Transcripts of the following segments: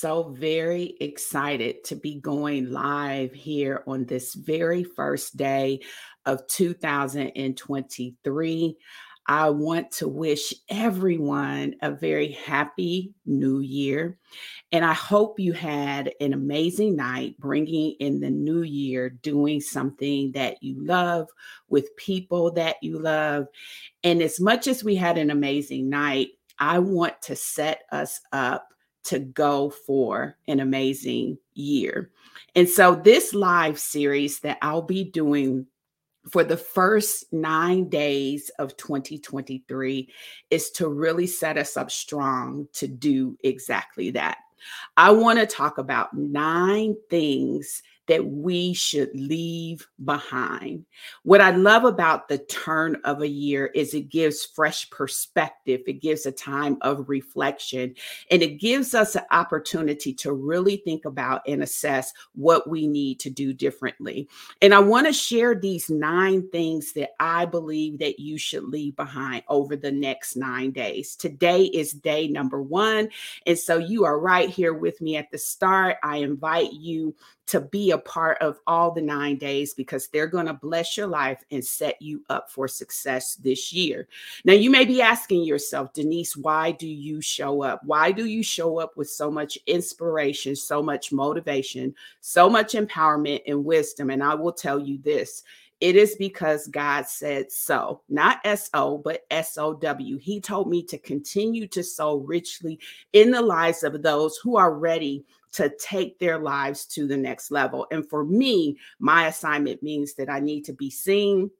so very excited to be going live here on this very first day of 2023. I want to wish everyone a very happy new year. And I hope you had an amazing night bringing in the new year, doing something that you love with people that you love. And as much as we had an amazing night, I want to set us up to go for an amazing year. And so, this live series that I'll be doing for the first nine days of 2023 is to really set us up strong to do exactly that. I want to talk about nine things that we should leave behind. What I love about the turn of a year is it gives fresh perspective, it gives a time of reflection, and it gives us an opportunity to really think about and assess what we need to do differently. And I want to share these nine things that I believe that you should leave behind over the next 9 days. Today is day number 1, and so you are right here with me at the start. I invite you to be a part of all the nine days because they're going to bless your life and set you up for success this year. Now, you may be asking yourself, Denise, why do you show up? Why do you show up with so much inspiration, so much motivation, so much empowerment and wisdom? And I will tell you this it is because God said so, not S O, but S O W. He told me to continue to sow richly in the lives of those who are ready to take their lives to the next level. And for me, my assignment means that I need to be seen,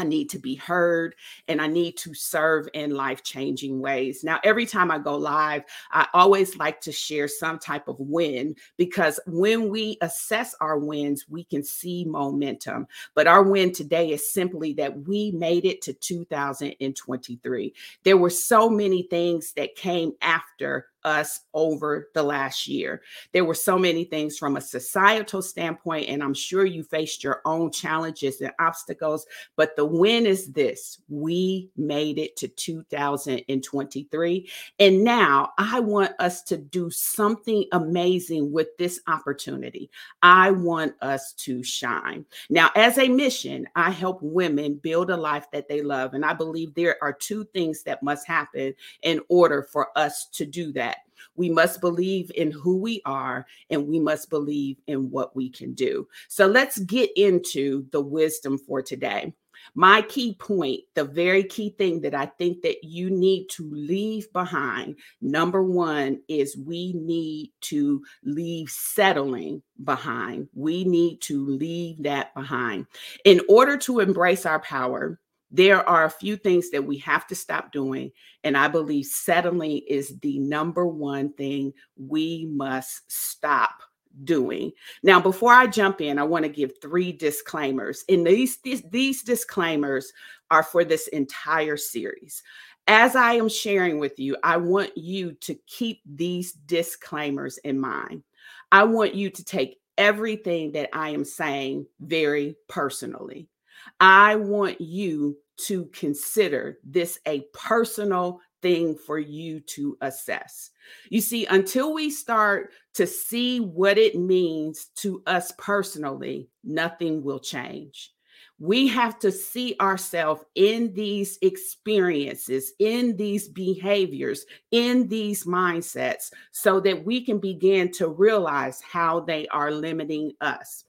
I need to be heard and I need to serve in life changing ways. Now, every time I go live, I always like to share some type of win because when we assess our wins, we can see momentum. But our win today is simply that we made it to 2023. There were so many things that came after us over the last year. There were so many things from a societal standpoint, and I'm sure you faced your own challenges and obstacles. But the win is this we made it to 2023. And now I want us to do something amazing with this opportunity. I want us to shine. Now, as a mission, I help women build a life that they love. And I believe there are two things that must happen in order for us to do that. We must believe in who we are and we must believe in what we can do. So let's get into the wisdom for today. My key point, the very key thing that I think that you need to leave behind, number one, is we need to leave settling behind. We need to leave that behind. In order to embrace our power, there are a few things that we have to stop doing. And I believe settling is the number one thing we must stop doing. Now, before I jump in, I want to give three disclaimers. And these, these, these disclaimers are for this entire series. As I am sharing with you, I want you to keep these disclaimers in mind. I want you to take everything that I am saying very personally. I want you to consider this a personal thing for you to assess. You see, until we start to see what it means to us personally, nothing will change. We have to see ourselves in these experiences, in these behaviors, in these mindsets, so that we can begin to realize how they are limiting us.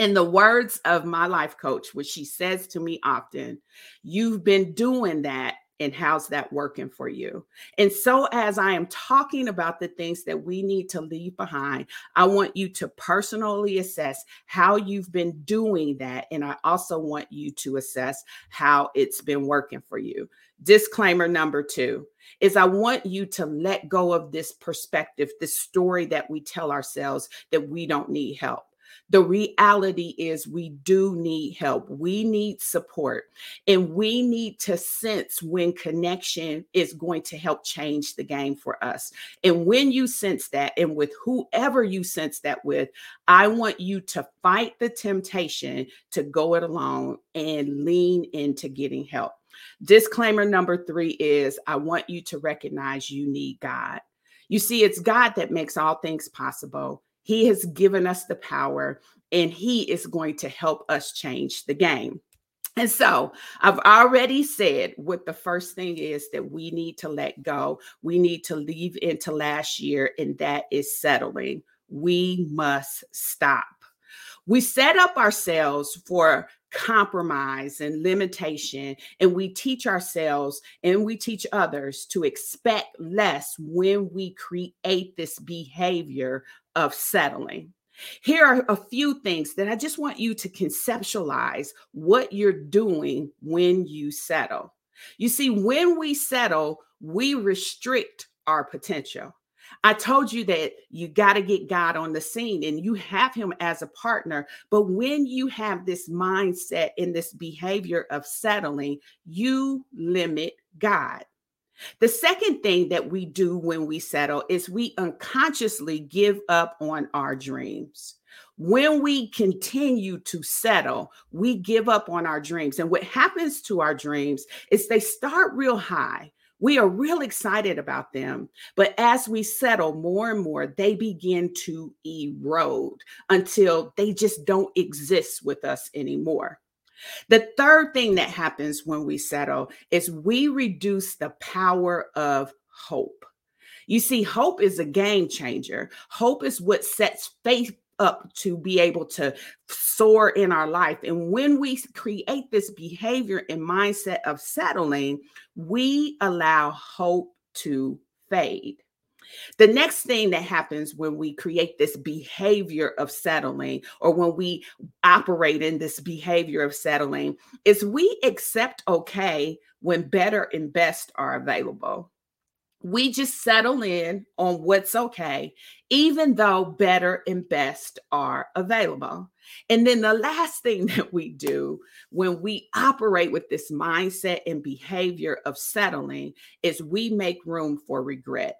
In the words of my life coach, which she says to me often, you've been doing that and how's that working for you? And so, as I am talking about the things that we need to leave behind, I want you to personally assess how you've been doing that. And I also want you to assess how it's been working for you. Disclaimer number two is I want you to let go of this perspective, this story that we tell ourselves that we don't need help the reality is we do need help. We need support. And we need to sense when connection is going to help change the game for us. And when you sense that, and with whoever you sense that with, I want you to fight the temptation to go it alone and lean into getting help. Disclaimer number three is I want you to recognize you need God. You see, it's God that makes all things possible. He has given us the power, and He is going to help us change the game. And so I've already said what the first thing is that we need to let go. We need to leave into last year, and that is settling. We must stop. We set up ourselves for compromise and limitation, and we teach ourselves and we teach others to expect less when we create this behavior of settling. Here are a few things that I just want you to conceptualize what you're doing when you settle. You see, when we settle, we restrict our potential. I told you that you got to get God on the scene and you have him as a partner. But when you have this mindset and this behavior of settling, you limit God. The second thing that we do when we settle is we unconsciously give up on our dreams. When we continue to settle, we give up on our dreams. And what happens to our dreams is they start real high. We are real excited about them. But as we settle more and more, they begin to erode until they just don't exist with us anymore. The third thing that happens when we settle is we reduce the power of hope. You see, hope is a game changer. Hope is what sets faith up to be able to soar in our life. And when we create this behavior and mindset of settling, we allow hope to fade. The next thing that happens when we create this behavior of settling or when we operate in this behavior of settling is we accept okay when better and best are available. We just settle in on what's okay, even though better and best are available. And then the last thing that we do when we operate with this mindset and behavior of settling is we make room for regret.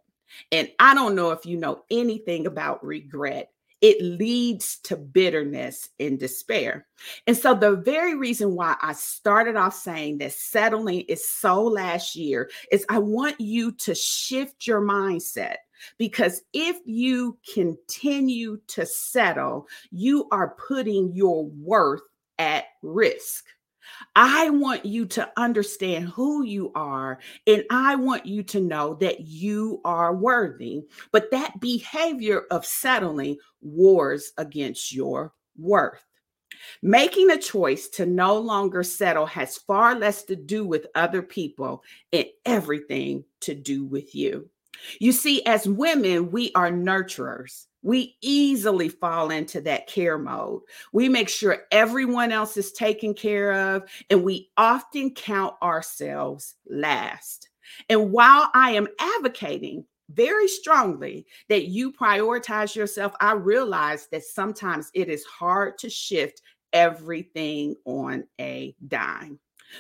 And I don't know if you know anything about regret. It leads to bitterness and despair. And so, the very reason why I started off saying that settling is so last year is I want you to shift your mindset because if you continue to settle, you are putting your worth at risk. I want you to understand who you are, and I want you to know that you are worthy. But that behavior of settling wars against your worth. Making a choice to no longer settle has far less to do with other people and everything to do with you. You see, as women, we are nurturers. We easily fall into that care mode. We make sure everyone else is taken care of, and we often count ourselves last. And while I am advocating very strongly that you prioritize yourself, I realize that sometimes it is hard to shift everything on a dime.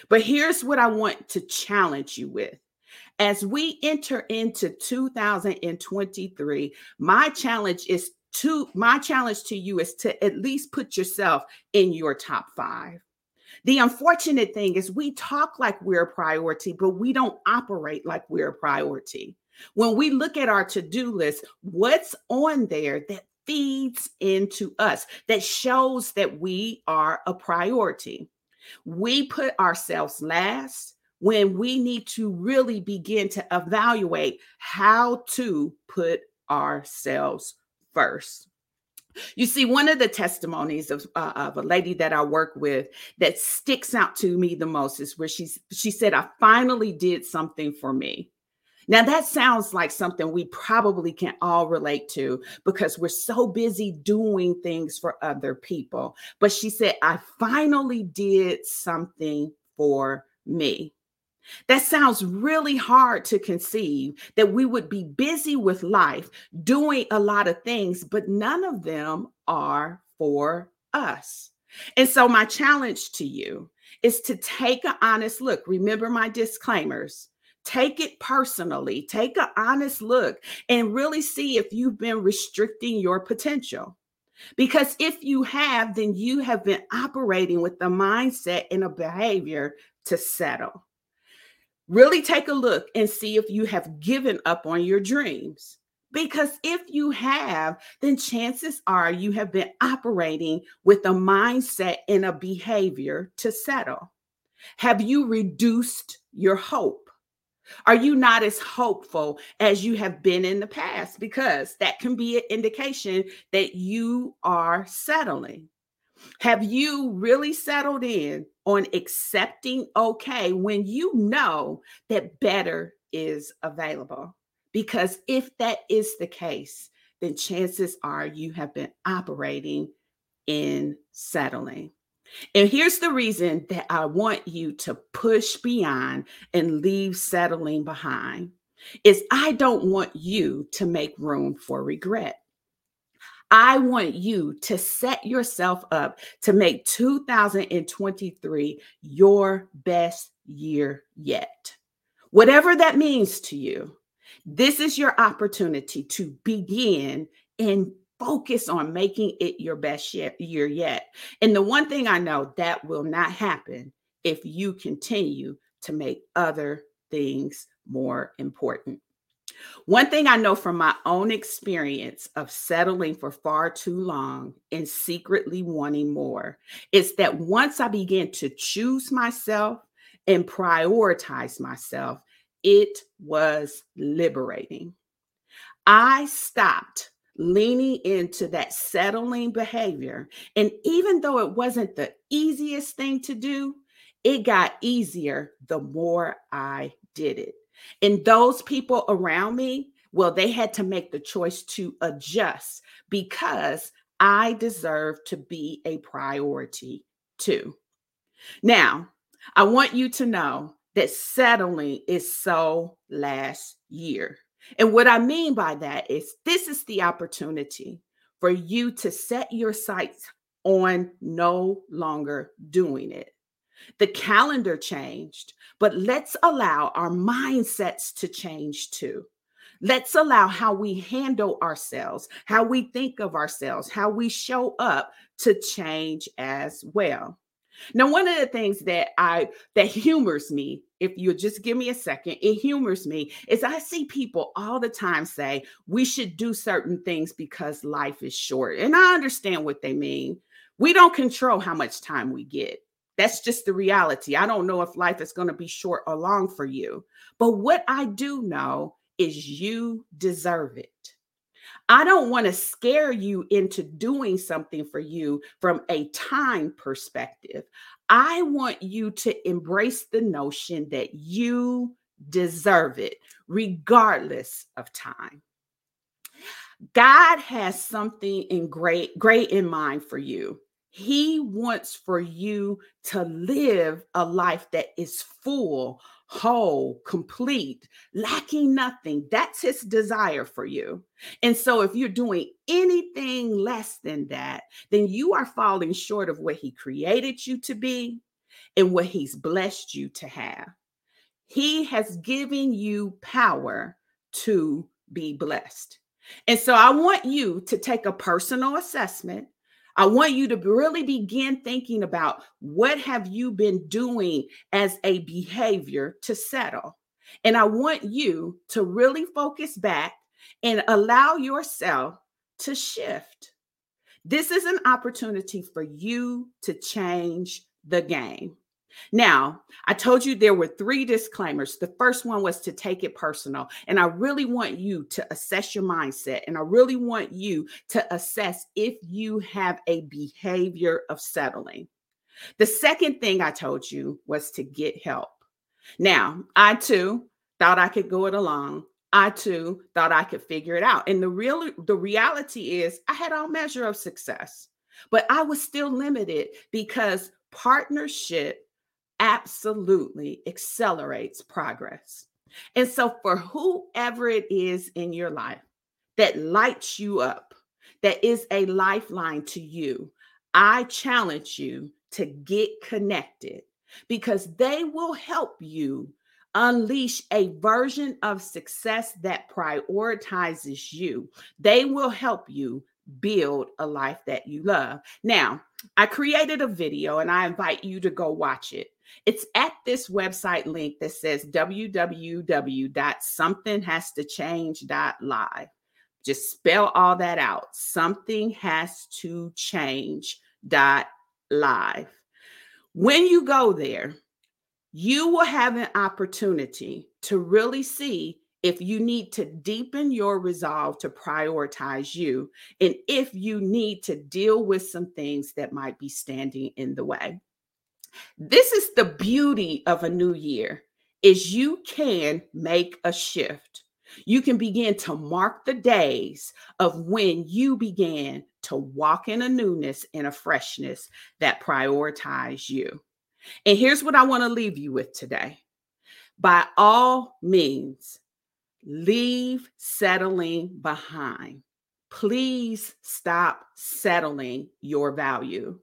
But here's what I want to challenge you with as we enter into 2023, my challenge is to my challenge to you is to at least put yourself in your top 5. The unfortunate thing is we talk like we're a priority, but we don't operate like we're a priority. When we look at our to-do list, what's on there that feeds into us, that shows that we are a priority. We put ourselves last when we need to really begin to evaluate how to put ourselves first. You see, one of the testimonies of, uh, of a lady that I work with that sticks out to me the most is where she's she said, "I finally did something for me." Now that sounds like something we probably can all relate to because we're so busy doing things for other people. But she said, "I finally did something for me." That sounds really hard to conceive that we would be busy with life, doing a lot of things, but none of them are for us. And so, my challenge to you is to take an honest look. Remember my disclaimers. Take it personally, take an honest look, and really see if you've been restricting your potential. Because if you have, then you have been operating with the mindset and a behavior to settle. Really take a look and see if you have given up on your dreams. Because if you have, then chances are you have been operating with a mindset and a behavior to settle. Have you reduced your hope? Are you not as hopeful as you have been in the past? Because that can be an indication that you are settling. Have you really settled in on accepting okay when you know that better is available? Because if that is the case, then chances are you have been operating in settling. And here's the reason that I want you to push beyond and leave settling behind is I don't want you to make room for regret. I want you to set yourself up to make 2023 your best year yet. Whatever that means to you, this is your opportunity to begin and focus on making it your best year yet. And the one thing I know that will not happen if you continue to make other things more important. One thing I know from my own experience of settling for far too long and secretly wanting more is that once I began to choose myself and prioritize myself, it was liberating. I stopped leaning into that settling behavior. And even though it wasn't the easiest thing to do, it got easier the more I did it. And those people around me, well, they had to make the choice to adjust because I deserve to be a priority too. Now, I want you to know that settling is so last year. And what I mean by that is this is the opportunity for you to set your sights on no longer doing it. The calendar changed, but let's allow our mindsets to change too. Let's allow how we handle ourselves, how we think of ourselves, how we show up to change as well. Now, one of the things that I that humors me, if you just give me a second, it humors me is I see people all the time say we should do certain things because life is short. And I understand what they mean. We don't control how much time we get. That's just the reality. I don't know if life is going to be short or long for you. But what I do know is you deserve it. I don't want to scare you into doing something for you from a time perspective. I want you to embrace the notion that you deserve it, regardless of time. God has something in great, great in mind for you. He wants for you to live a life that is full whole, complete, lacking nothing. That's his desire for you. And so, if you're doing anything less than that, then you are falling short of what he created you to be and what he's blessed you to have. He has given you power to be blessed. And so, I want you to take a personal assessment I want you to really begin thinking about what have you been doing as a behavior to settle. And I want you to really focus back and allow yourself to shift. This is an opportunity for you to change the game. Now, I told you there were three disclaimers. The first one was to take it personal. And I really want you to assess your mindset. And I really want you to assess if you have a behavior of settling. The second thing I told you was to get help. Now, I too thought I could go it alone. I too thought I could figure it out. And the real the reality is I had all measure of success, but I was still limited because partnership absolutely accelerates progress. And so, for whoever it is in your life that lights you up, that is a lifeline to you, I challenge you to get connected because they will help you unleash a version of success that prioritizes you. They will help you build a life that you love. Now, I created a video and I invite you to go watch it. It's at this website link that says www.somethinghastochange.live. Just spell all that out. Something has to change. Dot live. When you go there, you will have an opportunity to really see if you need to deepen your resolve to prioritize you and if you need to deal with some things that might be standing in the way. This is the beauty of a new year is you can make a shift. You can begin to mark the days of when you began to walk in a newness and a freshness that prioritize you. And here's what I want to leave you with today. By all means, leave settling behind. Please stop settling your value.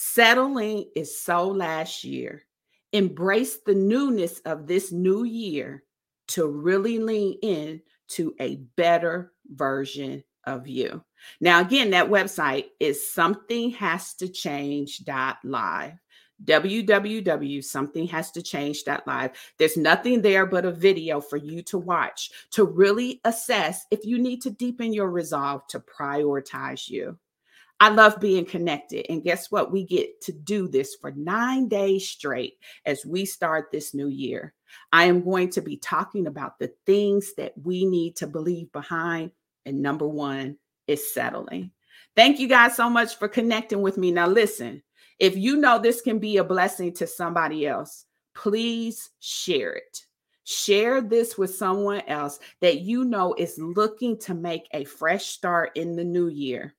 Settling is so last year. Embrace the newness of this new year to really lean in to a better version of you. Now, again, that website is somethinghastoChange.live www.somethinghastoChange.live. There's nothing there but a video for you to watch to really assess if you need to deepen your resolve to prioritize you. I love being connected. And guess what? We get to do this for nine days straight as we start this new year. I am going to be talking about the things that we need to believe behind. And number one is settling. Thank you guys so much for connecting with me. Now, listen, if you know this can be a blessing to somebody else, please share it. Share this with someone else that you know is looking to make a fresh start in the new year.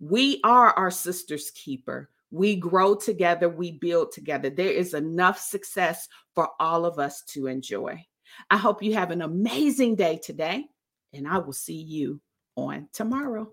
We are our sister's keeper. We grow together, we build together. There is enough success for all of us to enjoy. I hope you have an amazing day today, and I will see you on tomorrow.